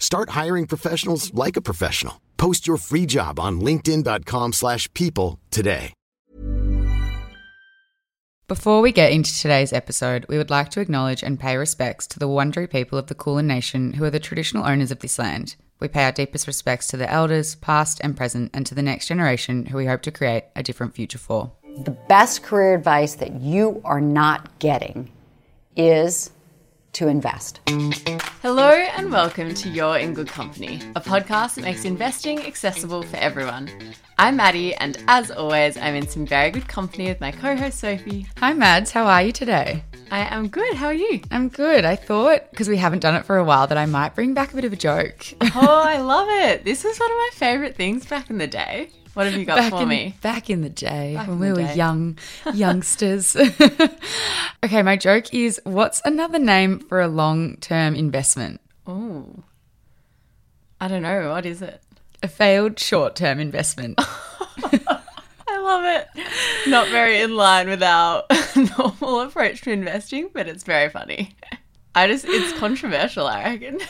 Start hiring professionals like a professional. Post your free job on linkedin.com/people slash people today. Before we get into today's episode, we would like to acknowledge and pay respects to the Wurundjeri people of the Kulin Nation who are the traditional owners of this land. We pay our deepest respects to the elders, past and present, and to the next generation who we hope to create a different future for. The best career advice that you are not getting is to invest. Hello and welcome to You're in Good Company, a podcast that makes investing accessible for everyone. I'm Maddie, and as always, I'm in some very good company with my co host Sophie. Hi, Mads. How are you today? I am good. How are you? I'm good. I thought, because we haven't done it for a while, that I might bring back a bit of a joke. Oh, I love it. This was one of my favorite things back in the day. What have you got back for in, me? Back in the day Back when we were day. young youngsters. okay, my joke is what's another name for a long term investment? Oh, I don't know. What is it? A failed short term investment. I love it. Not very in line with our normal approach to investing, but it's very funny. I just, it's controversial, I reckon.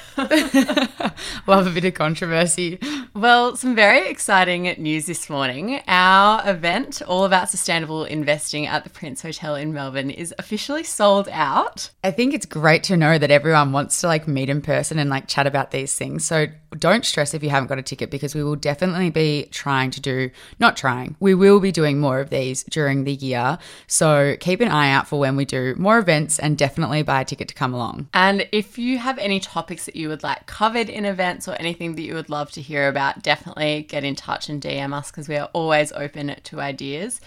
Love a bit of controversy. Well, some very exciting news this morning. Our event, all about sustainable investing at the Prince Hotel in Melbourne, is officially sold out. I think it's great to know that everyone wants to like meet in person and like chat about these things. So don't stress if you haven't got a ticket because we will definitely be trying to do, not trying, we will be doing more of these during the year. So keep an eye out for when we do more events and definitely buy a ticket to come along. And if you have any topics that you would like covered in events or anything that you would love to hear about, definitely get in touch and DM us because we are always open to ideas.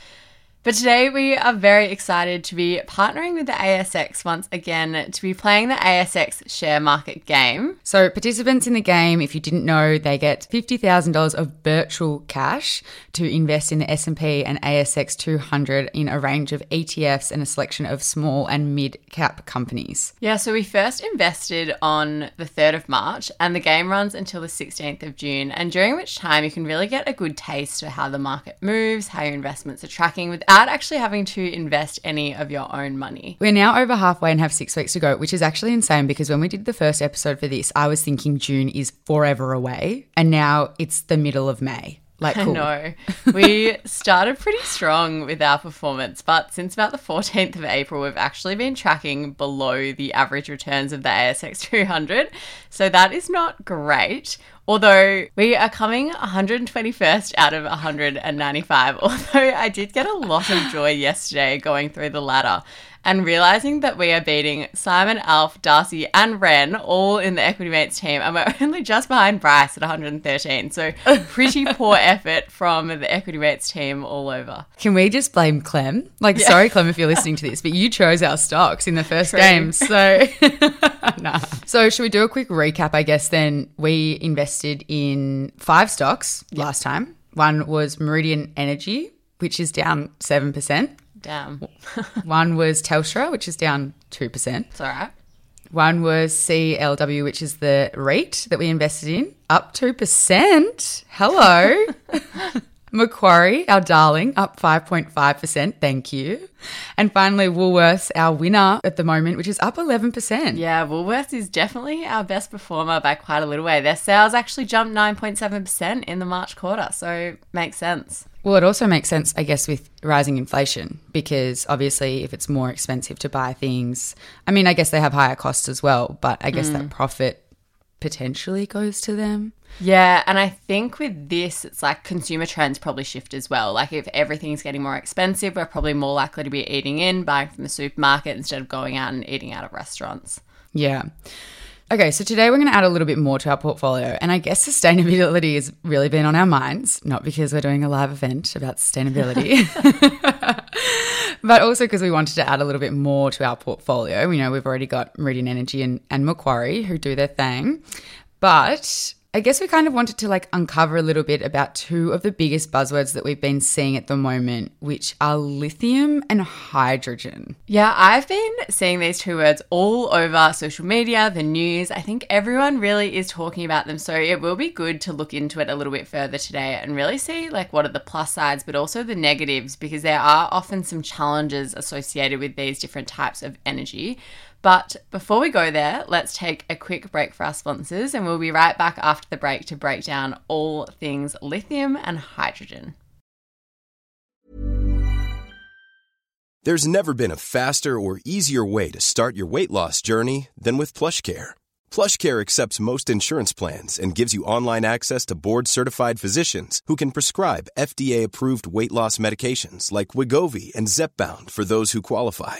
But today we are very excited to be partnering with the ASX once again to be playing the ASX share market game. So, participants in the game, if you didn't know, they get $50,000 of virtual cash to invest in the S&P and ASX 200 in a range of ETFs and a selection of small and mid-cap companies. Yeah, so we first invested on the 3rd of March and the game runs until the 16th of June, and during which time you can really get a good taste for how the market moves, how your investments are tracking without actually having to invest any of your own money. We're now over halfway and have six weeks to go, which is actually insane because when we did the first episode for this, I was thinking June is forever away, and now it's the middle of May. Like, cool. I know. We started pretty strong with our performance, but since about the 14th of April, we've actually been tracking below the average returns of the ASX 200. So that is not great. Although we are coming 121st out of 195. Although I did get a lot of joy yesterday going through the ladder and realizing that we are beating Simon, Alf, Darcy, and Ren all in the Equity Mates team, and we're only just behind Bryce at 113. So pretty poor effort from the Equity Mates team all over. Can we just blame Clem? Like, sorry, Clem, if you're listening to this, but you chose our stocks in the first True. game. So, nah. So, should we do a quick recap? I guess then we invested in five stocks last time. One was Meridian Energy, which is down 7%. Damn, One was Telstra, which is down 2%. it's all right. One was CLW, which is the REIT that we invested in, up 2%. Hello. Macquarie, our darling, up 5.5%. Thank you. And finally, Woolworths, our winner at the moment, which is up 11%. Yeah, Woolworths is definitely our best performer by quite a little way. Their sales actually jumped 9.7% in the March quarter, so makes sense. Well, it also makes sense, I guess, with rising inflation because obviously, if it's more expensive to buy things, I mean, I guess they have higher costs as well, but I guess that mm. profit potentially goes to them. Yeah, and I think with this, it's like consumer trends probably shift as well. Like if everything's getting more expensive, we're probably more likely to be eating in, buying from the supermarket instead of going out and eating out of restaurants. Yeah. Okay, so today we're going to add a little bit more to our portfolio. And I guess sustainability has really been on our minds, not because we're doing a live event about sustainability, but also because we wanted to add a little bit more to our portfolio. We know we've already got Meridian Energy and, and Macquarie who do their thing. But I guess we kind of wanted to like uncover a little bit about two of the biggest buzzwords that we've been seeing at the moment, which are lithium and hydrogen. Yeah, I've been seeing these two words all over social media, the news. I think everyone really is talking about them. So it will be good to look into it a little bit further today and really see like what are the plus sides, but also the negatives, because there are often some challenges associated with these different types of energy. But before we go there, let's take a quick break for our sponsors, and we'll be right back after the break to break down all things lithium and hydrogen. There's never been a faster or easier way to start your weight loss journey than with PlushCare. PlushCare accepts most insurance plans and gives you online access to board-certified physicians who can prescribe FDA-approved weight loss medications like Wegovy and Zepbound for those who qualify.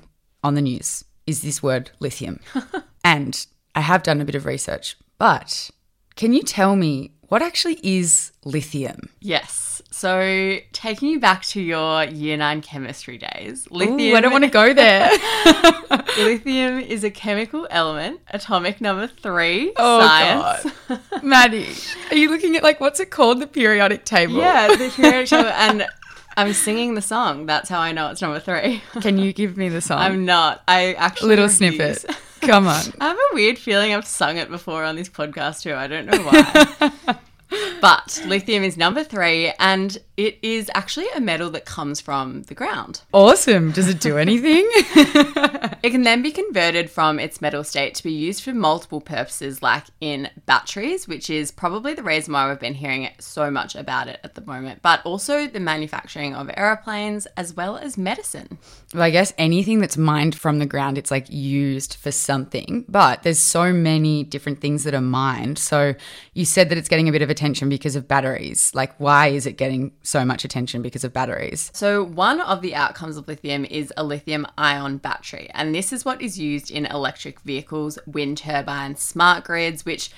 on the news is this word lithium. and I have done a bit of research, but can you tell me what actually is lithium? Yes. So, taking you back to your year nine chemistry days, lithium. Ooh, I don't want to go there. lithium is a chemical element, atomic number three. Oh, science. God. Maddie, are you looking at like what's it called? The periodic table. Yeah, the periodic table. And I'm singing the song. That's how I know it's number three. Can you give me the song? I'm not. I actually little refuse. snippet. Come on. I have a weird feeling I've sung it before on this podcast too. I don't know why. but lithium is number three, and it is actually a metal that comes from the ground. Awesome. Does it do anything? It can then be converted from its metal state to be used for multiple purposes, like in batteries, which is probably the reason why we've been hearing so much about it at the moment, but also the manufacturing of aeroplanes as well as medicine. well, I guess anything that's mined from the ground, it's like used for something. But there's so many different things that are mined. So you said that it's getting a bit of attention because of batteries. Like, why is it getting so much attention because of batteries? So, one of the outcomes of lithium is a lithium ion battery, and this is what is used in electric vehicles, wind turbines, smart grids, which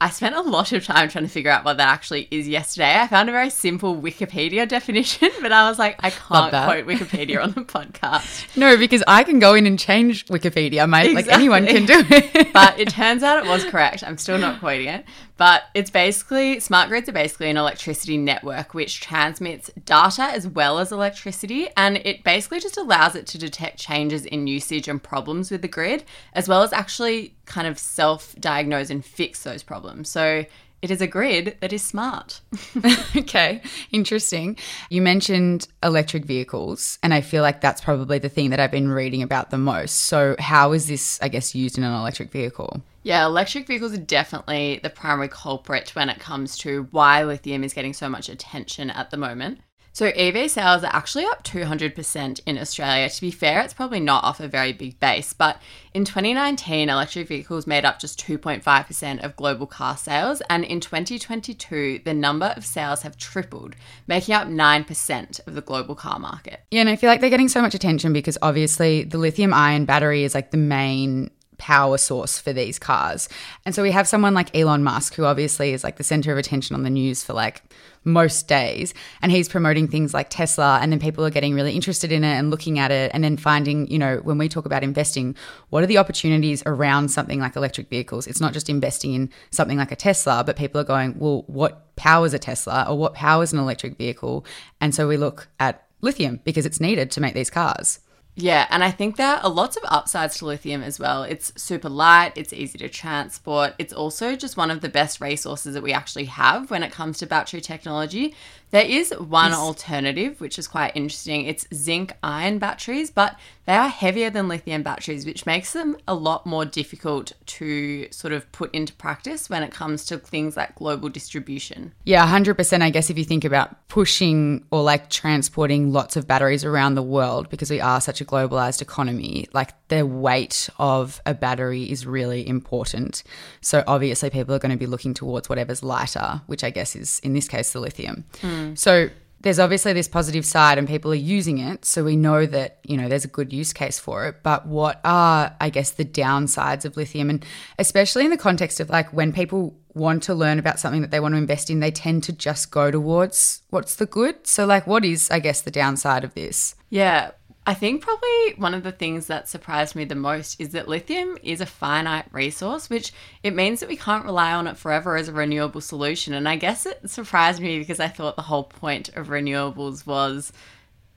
I spent a lot of time trying to figure out what that actually is yesterday. I found a very simple Wikipedia definition, but I was like, I can't quote Wikipedia on the podcast. No, because I can go in and change Wikipedia, mate. Like anyone can do it. but it turns out it was correct. I'm still not quoting it. But it's basically smart grids are basically an electricity network which transmits data as well as electricity. And it basically just allows it to detect changes in usage and problems with the grid, as well as actually kind of self diagnose and fix those problems. So it is a grid that is smart. okay, interesting. You mentioned electric vehicles, and I feel like that's probably the thing that I've been reading about the most. So, how is this, I guess, used in an electric vehicle? Yeah, electric vehicles are definitely the primary culprit when it comes to why lithium is getting so much attention at the moment. So, EV sales are actually up 200% in Australia. To be fair, it's probably not off a very big base, but in 2019, electric vehicles made up just 2.5% of global car sales, and in 2022, the number of sales have tripled, making up 9% of the global car market. Yeah, and I feel like they're getting so much attention because obviously the lithium ion battery is like the main power source for these cars. And so we have someone like Elon Musk, who obviously is like the center of attention on the news for like most days. And he's promoting things like Tesla. And then people are getting really interested in it and looking at it. And then finding, you know, when we talk about investing, what are the opportunities around something like electric vehicles? It's not just investing in something like a Tesla, but people are going, well, what powers a Tesla or what powers an electric vehicle? And so we look at lithium because it's needed to make these cars. Yeah, and I think there are lots of upsides to lithium as well. It's super light, it's easy to transport. It's also just one of the best resources that we actually have when it comes to battery technology. There is one alternative, which is quite interesting. It's zinc iron batteries, but they are heavier than lithium batteries, which makes them a lot more difficult to sort of put into practice when it comes to things like global distribution. Yeah, 100%. I guess if you think about pushing or like transporting lots of batteries around the world, because we are such a globalized economy, like the weight of a battery is really important. So obviously, people are going to be looking towards whatever's lighter, which I guess is in this case the lithium. Hmm. Mm. So there's obviously this positive side and people are using it. So we know that, you know, there's a good use case for it. But what are, I guess, the downsides of lithium? And especially in the context of like when people want to learn about something that they want to invest in, they tend to just go towards what's the good. So, like, what is, I guess, the downside of this? Yeah, I think probably one of the things that surprised me the most is that lithium is a finite resource, which it means that we can't rely on it forever as a renewable solution. And I guess it surprised me because I thought the whole point of renewables was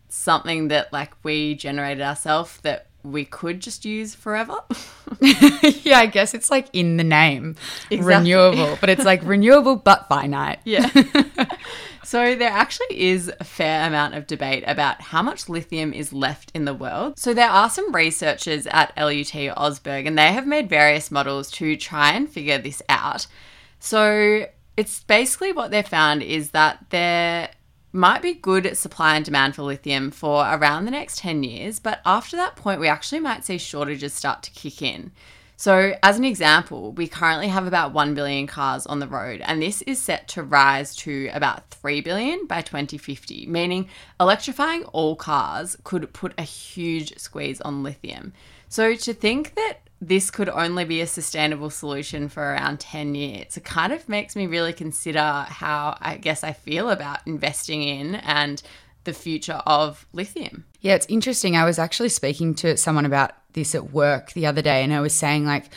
something that like we generated ourselves that we could just use forever. yeah, I guess it's like in the name Exactly. renewable, but it's like renewable but finite. Yeah. so there actually is a fair amount of debate about how much lithium is left in the world. So there are some researchers at LUT Osberg and they have made various models to try and figure this out. So it's basically what they found is that there might be good supply and demand for lithium for around the next 10 years, but after that point, we actually might see shortages start to kick in. So, as an example, we currently have about 1 billion cars on the road, and this is set to rise to about 3 billion by 2050, meaning electrifying all cars could put a huge squeeze on lithium. So, to think that this could only be a sustainable solution for around 10 years, it kind of makes me really consider how I guess I feel about investing in and the future of lithium. Yeah, it's interesting. I was actually speaking to someone about this at work the other day, and I was saying, like,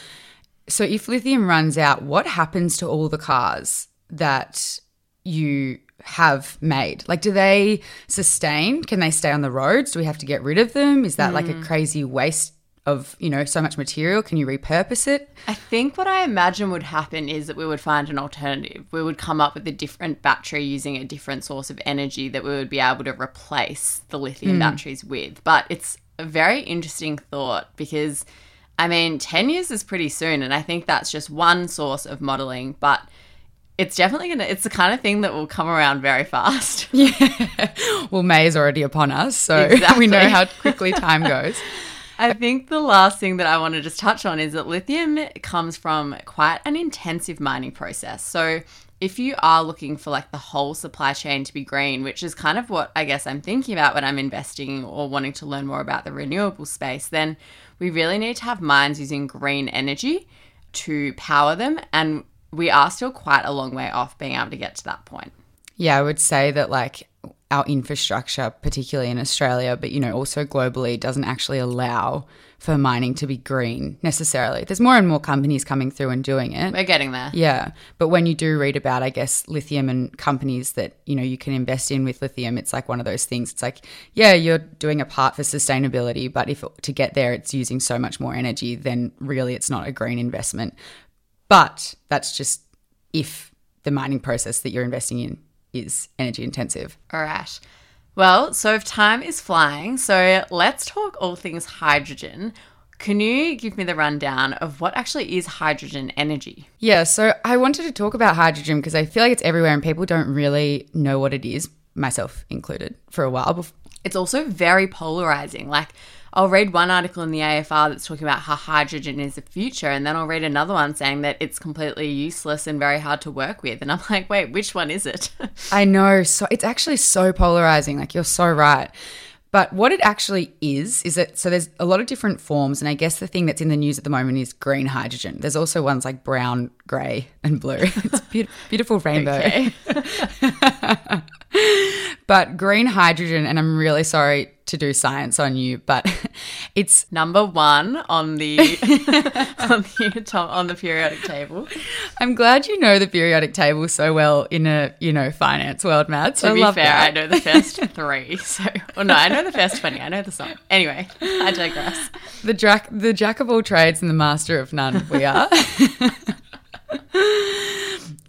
so if lithium runs out, what happens to all the cars that you have made? Like, do they sustain? Can they stay on the roads? Do we have to get rid of them? Is that like a mm. crazy waste of, you know, so much material? Can you repurpose it? I think what I imagine would happen is that we would find an alternative. We would come up with a different battery using a different source of energy that we would be able to replace the lithium mm. batteries with. But it's a very interesting thought because, I mean, 10 years is pretty soon. And I think that's just one source of modeling. But it's definitely going to, it's the kind of thing that will come around very fast. Yeah. well, May is already upon us, so Exactly. we know how quickly time goes. I think the last thing that I want to just touch on is that lithium comes from quite an intensive mining process. So, if you are looking for like the whole supply chain to be green, which is kind of what I guess I'm thinking about when I'm investing or wanting to learn more about the renewable space, then we really need to have mines using green energy to power them. And we are still quite a long way off being able to get to that point. Yeah, I would say that like our infrastructure, particularly in Australia, but you know, also globally, doesn't actually allow for mining to be green necessarily. There's more and more companies coming through and doing it. We're getting there. Yeah. But when you do read about, I guess, lithium and companies that, you know, you can invest in with lithium, it's like one of those things. It's like, yeah, you're doing a part for sustainability, but if to get there it's using so much more energy, then really it's not a green investment. But that's just if the mining process that you're investing in is energy intensive. All right. Well, so if time is flying, so let's talk all things hydrogen. Can you give me the rundown of what actually is hydrogen energy? Yeah, so I wanted to talk about hydrogen because I feel like it's everywhere and people don't really know what it is, myself included, for a while. It's also very polarizing. Like, I'll read one article in the AFR that's talking about how hydrogen is the future, and then I'll read another one saying that it's completely useless and very hard to work with. And I'm like, wait, which one is it? I know. So it's actually so polarizing. Like you're so right. But what it actually is, is that so there's a lot of different forms. And I guess the thing that's in the news at the moment is green hydrogen. There's also ones like brown, grey, and blue. It's a beau- beautiful rainbow. But green hydrogen, and I'm really sorry to do science on you, but it's Number one on the on the on the periodic table. I'm glad you know the periodic table so well in a you know finance world, Mads. To I be fair, that. I know the first three. So, well, no, I know the first twenty. I know the song. Anyway, I digress. the jack the jack of all trades and the master of none. We are.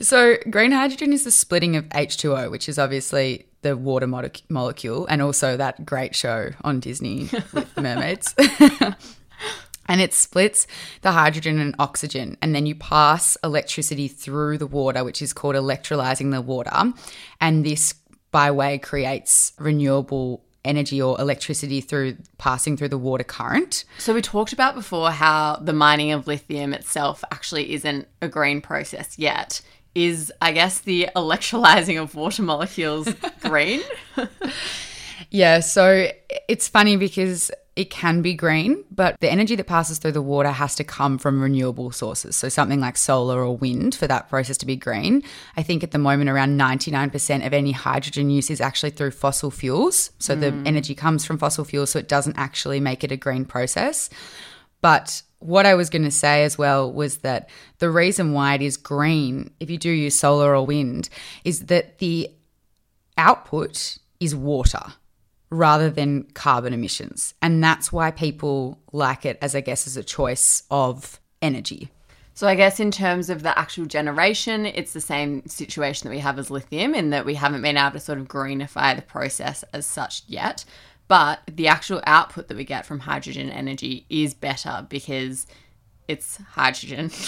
so green hydrogen is the splitting of H2O, which is obviously the water mole- molecule, and also that great show on Disney with mermaids. and it splits the hydrogen and oxygen and then you pass electricity through the water which is called electrolyzing the water and this by way creates renewable energy or electricity through passing through the water current So we talked about before how the mining of lithium itself actually isn't a green process yet. Is I guess the electrolyzing of water molecules green? Yeah, so it's funny because it can be green, but the energy that passes through the water has to come from renewable sources. So something like solar or wind for that process to be green. I think at the moment around 99% of any hydrogen use is actually through fossil fuels. So the hmm. energy comes from fossil fuels, so it doesn't actually make it a green process. But what I was going to say as well was that the reason why it is green, if you do use solar or wind, is that the output is water rather than carbon emissions. And that's why people like it as, I guess, as a choice of energy. So I guess in terms of the actual generation, it's the same situation that we have as lithium in that we haven't been able to sort of greenify the process as such yet. But the actual output that we get from hydrogen energy is better because it's hydrogen.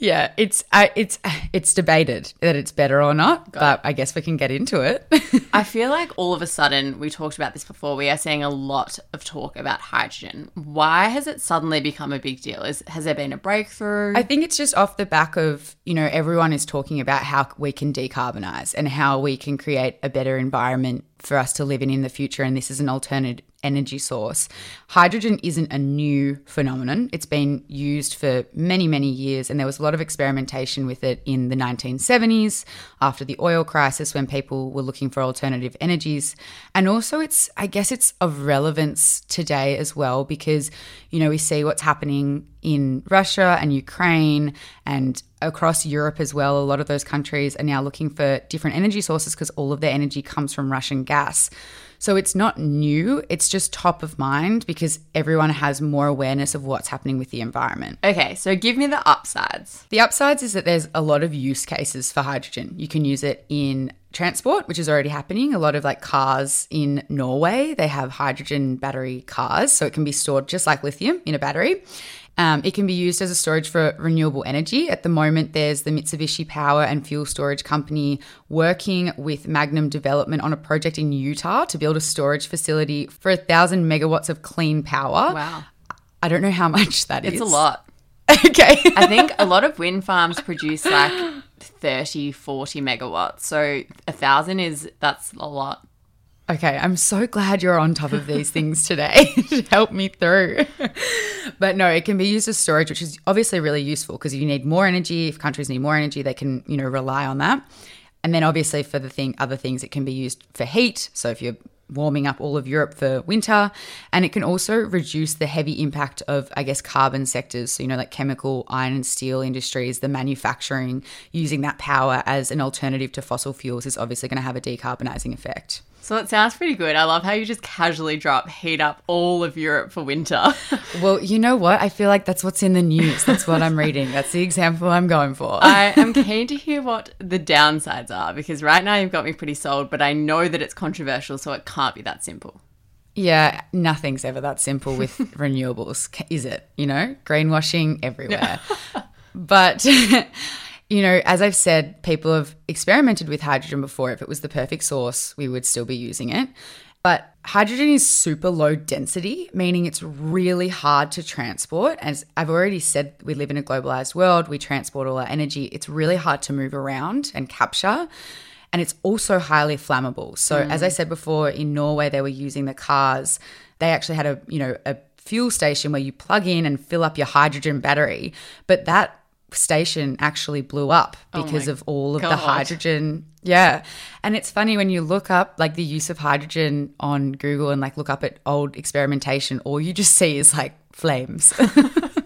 Yeah, it's uh, it's it's debated that it's better or not, but I guess we can get into it. I feel like all of a sudden, we talked about this before, we are seeing a lot of talk about hydrogen. Why has it suddenly become a big deal? Is Has there been a breakthrough? I think it's just off the back of, you know, everyone is talking about how we can decarbonize and how we can create a better environment for us to live in in the future. And this is an alternate energy source. Hydrogen isn't a new phenomenon. It's been used for many, many years. And there was a lot of experimentation with it in the 1970s after the oil crisis when people were looking for alternative energies. And also, it's, I guess, it's of relevance today as well because, you know, we see what's happening in Russia and Ukraine and across Europe as well. A lot of those countries are now looking for different energy sources because all of their energy comes from Russian gas. So it's not new, it's just top of mind because everyone has more awareness of what's happening with the environment. okay, so give me the upsides. The upsides is that there's a lot of use cases for hydrogen. You can use it in transport, which is already happening. A lot of like cars in Norway, they have hydrogen battery cars, so it can be stored just like lithium in a battery. Um, it can be used as a storage for renewable energy. At the moment, there's the Mitsubishi Power and Fuel Storage Company working with Magnum Development on a project in Utah to build a storage facility for a thousand megawatts of clean power. Wow. I don't know how much that is. It's a lot. okay. I think a lot of wind farms produce like 30, 40 megawatts. So a thousand is, that's a lot. Okay, I'm so glad you're on top of these things today to help me through. but no, it can be used as storage, which is obviously really useful because you need more energy. If countries need more energy, they can, you know, rely on that. And then obviously for the thing other things it can be used for heat. So if you're warming up all of Europe for winter, and it can also reduce the heavy impact of I guess carbon sectors, so you know like chemical, iron and steel industries, the manufacturing using that power as an alternative to fossil fuels is obviously going to have a decarbonizing effect. So it sounds pretty good. I love how you just casually drop heat up all of Europe for winter. Well, you know what? I feel like that's what's in the news. That's what I'm reading. That's the example I'm going for. I am keen to hear what the downsides are because right now you've got me pretty sold, but I know that it's controversial, so it can't be that simple. yeah, nothing's ever that simple with renewables, is it? You know, greenwashing everywhere. but, you know, as I've said, people have experimented with hydrogen before. If it was the perfect source, we would still be using it. But hydrogen is super low density, meaning it's really hard to transport. As I've already said, we live in a globalized world, we transport all our energy. It's really hard to move around and capture. And it's also highly flammable. So, mm. as I said before, in Norway, they were using the cars. They actually had a, you know, a fuel station where you plug in and fill up your hydrogen battery. But that station actually blew up Oh because my of all of the hydrogen. Yeah. And it's funny when you look up like the use of hydrogen on Google and like look up at old experimentation, all you just see is like flames.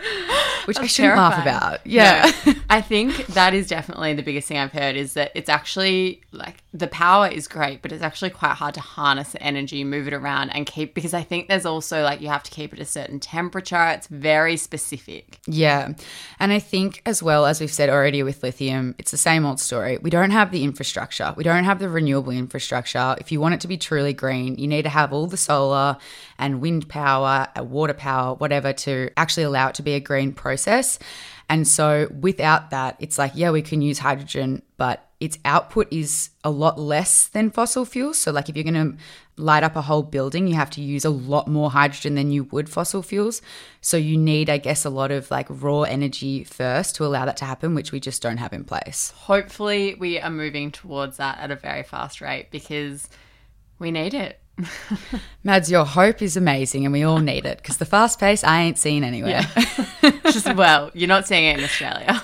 Which I shouldn't laugh about. Yeah. No, I think that is definitely the biggest thing I've heard is that it's actually like the power is great, but it's actually quite hard to harness the energy, move it around, and keep because I think there's also like you have to keep it a certain temperature. It's very specific. Yeah. And I think, as well, as we've said already with lithium, it's the same old story. We don't have the infrastructure, we don't have the renewable infrastructure. If you want it to be truly green, you need to have all the solar and wind power, uh, water power, whatever, to actually allow it to be a green process. And so, without that, it's like, yeah, we can use hydrogen, but its output is a lot less than fossil fuels. So, like, if you're going to light up a whole building, you have to use a lot more hydrogen than you would fossil fuels. So, you need, I guess, a lot of like raw energy first to allow that to happen, which we just don't have in place. Hopefully, we are moving towards that at a very fast rate because we need it. Mads, your hope is amazing and we all need it because the fast pace I ain't seen anywhere. Just well, you're not seeing it in Australia.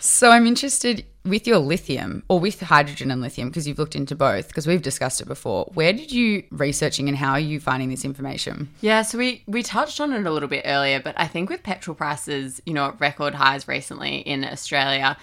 So I'm interested with your lithium or with hydrogen and lithium because you've looked into both because we've discussed it before. Where did you researching and how are you finding this information? Yeah, so we we touched on it a little bit earlier, but I think with petrol prices, you know, at record highs recently in Australia,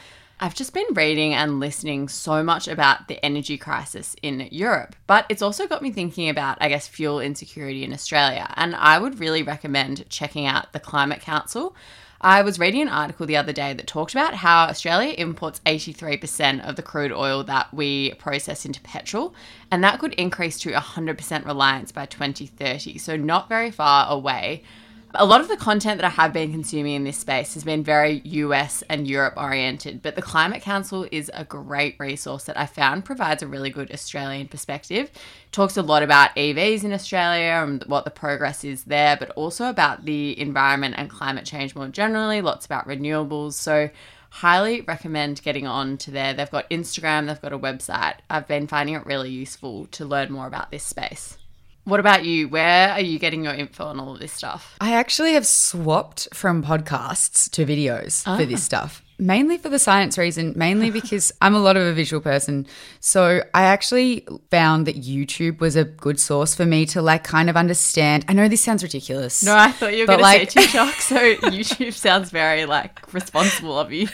I've just been reading and listening so much about the energy crisis in Europe, but it's also got me thinking about, I guess, fuel insecurity in Australia. And I would really recommend checking out the Climate Council. I was reading an article the other day that talked about how Australia imports 83% of the crude oil that we process into petrol, and that could increase to 100% reliance by 2030. So, not very far away. A lot of the content that I have been consuming in this space has been very US and Europe oriented, but the Climate Council is a great resource that I found provides a really good Australian perspective. Talks a lot about EVs in Australia and what the progress is there, but also about the environment and climate change more generally, lots about renewables. So, highly recommend getting on to there. They've got Instagram, they've got a website. I've been finding it really useful to learn more about this space. What about you? Where are you getting your info on all of this stuff? I actually have swapped from podcasts to videos for ah. this stuff. Mainly for the science reason, mainly because I'm a lot of a visual person. So I actually found that YouTube was a good source for me to like kind of understand. I know this sounds ridiculous. No, I thought you were going to like- say TikTok, so YouTube sounds very like responsible of you.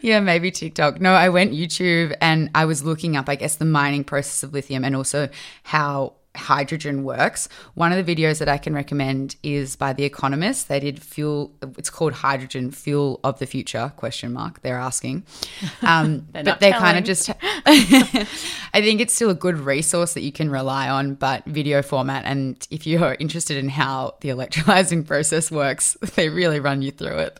Yeah, maybe TikTok. No, I went YouTube and I was looking up, I guess, the mining process of lithium and also how hydrogen works. One of the videos that I can recommend is by The Economist. They did fuel. It's called Hydrogen Fuel of the Future? Question mark. They're asking, um, but not they kind of just. I think it's still a good resource that you can rely on, but video format. And if you're interested in how the electrolyzing process works, they really run you through it.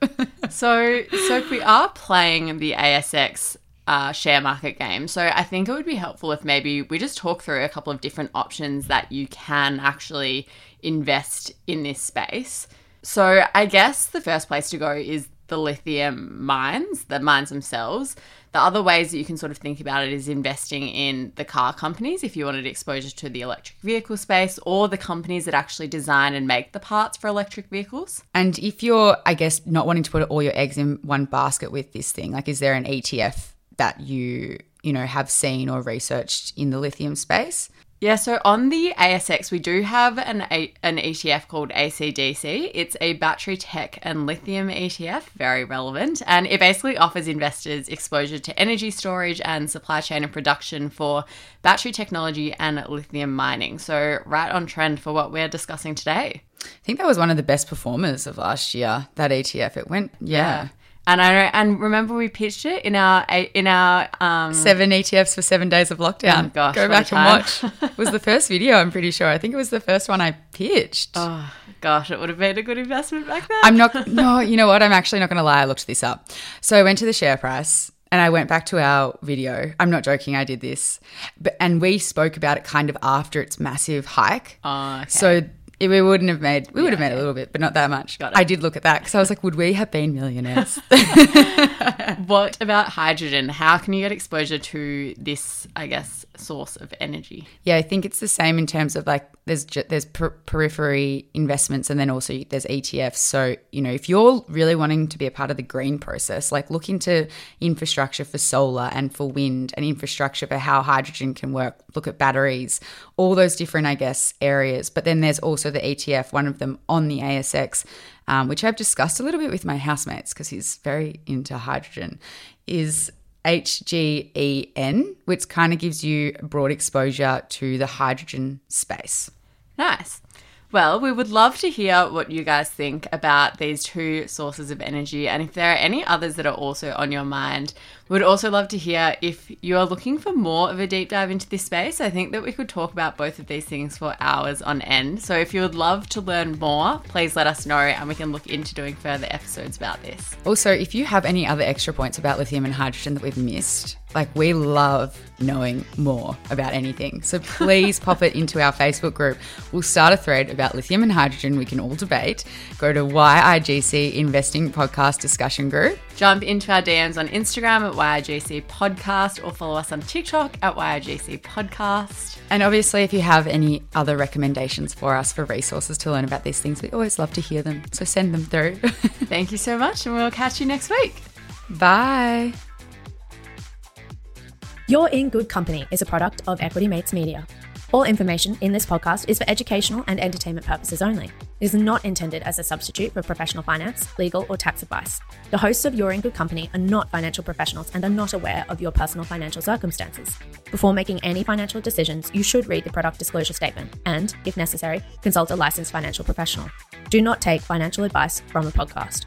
So, so if we are playing the ASX uh, share market game, so I think it would be helpful if maybe we just talk through a couple of different options that you can actually invest in this space. So, I guess the first place to go is the lithium mines, the mines themselves. The other ways that you can sort of think about it is investing in the car companies if you wanted exposure to the electric vehicle space, or the companies that actually design and make the parts for electric vehicles. And if you're, I guess, not wanting to put all your eggs in one basket with this thing, like, is there an ETF that you, you know, have seen or researched in the lithium space? Yeah, so on the ASX, we do have an, a, an ETF called ACDC. It's a battery tech and lithium ETF, very relevant. And it basically offers investors exposure to energy storage and supply chain and production for battery technology and lithium mining. So, right on trend for what we're discussing today. I think that was one of the best performers of last year. That ETF, it went, yeah, And I and remember we pitched it in our in our um seven ETFs for seven days of lockdown. Oh, gosh, go back and watch. it was the first video. I'm pretty sure. I think it was the first one I pitched. oh gosh, it would have been a good investment back then. I'm not. No, you know what? I'm actually not going to lie. I looked this up. So I went to the share price and I went back to our video. I'm not joking. I did this, but and we spoke about it kind of after its massive hike. Oh, okay. So Yeah, we wouldn't have made. We would have made a little bit, but not that much. Got it. I did look at that because I was like, would we have been millionaires? What about hydrogen? How can you get exposure to this, I guess, source of energy? yeah, I think it's the same in terms of like there's there's per- periphery investments and then also there's ETFs. So you know, if you're really wanting to be a part of the green process, like look into infrastructure for solar and for wind and infrastructure for how hydrogen can work. Look at batteries, all those different, I guess, areas. But then there's also the ETF, one of them on the ASX, um, which I've discussed a little bit with my housemates because he's very into hydrogen. Is HGEN, which kind of gives you broad exposure to the hydrogen space. Nice. Well, we would love to hear what you guys think about these two sources of energy. And if there are any others that are also on your mind, would also love to hear if you are looking for more of a deep dive into this space. I think that we could talk about both of these things for hours on end. So if you would love to learn more, please let us know and we can look into doing further episodes about this. Also, if you have any other extra points about lithium and hydrogen that we've missed, like we love knowing more about anything. So please pop it into our Facebook group. We'll start a thread about lithium and hydrogen. We can all debate. Go to YIGC Investing Podcast Discussion Group. Jump into our DMs on Instagram at YRGC Podcast or follow us on TikTok at YRGC Podcast. And obviously, if you have any other recommendations for us for resources to learn about these things, we always love to hear them. So send them through. Thank you so much, and we'll catch you next week. Bye. You're in Good Company is a product of Equity Mates Media. All information in this podcast is for educational and entertainment purposes only. It is not intended as a substitute for professional finance, legal, or tax advice. The hosts of You're in Good Company are not financial professionals and are not aware of your personal financial circumstances. Before making any financial decisions, you should read the product disclosure statement and, if necessary, consult a licensed financial professional. Do not take financial advice from a podcast.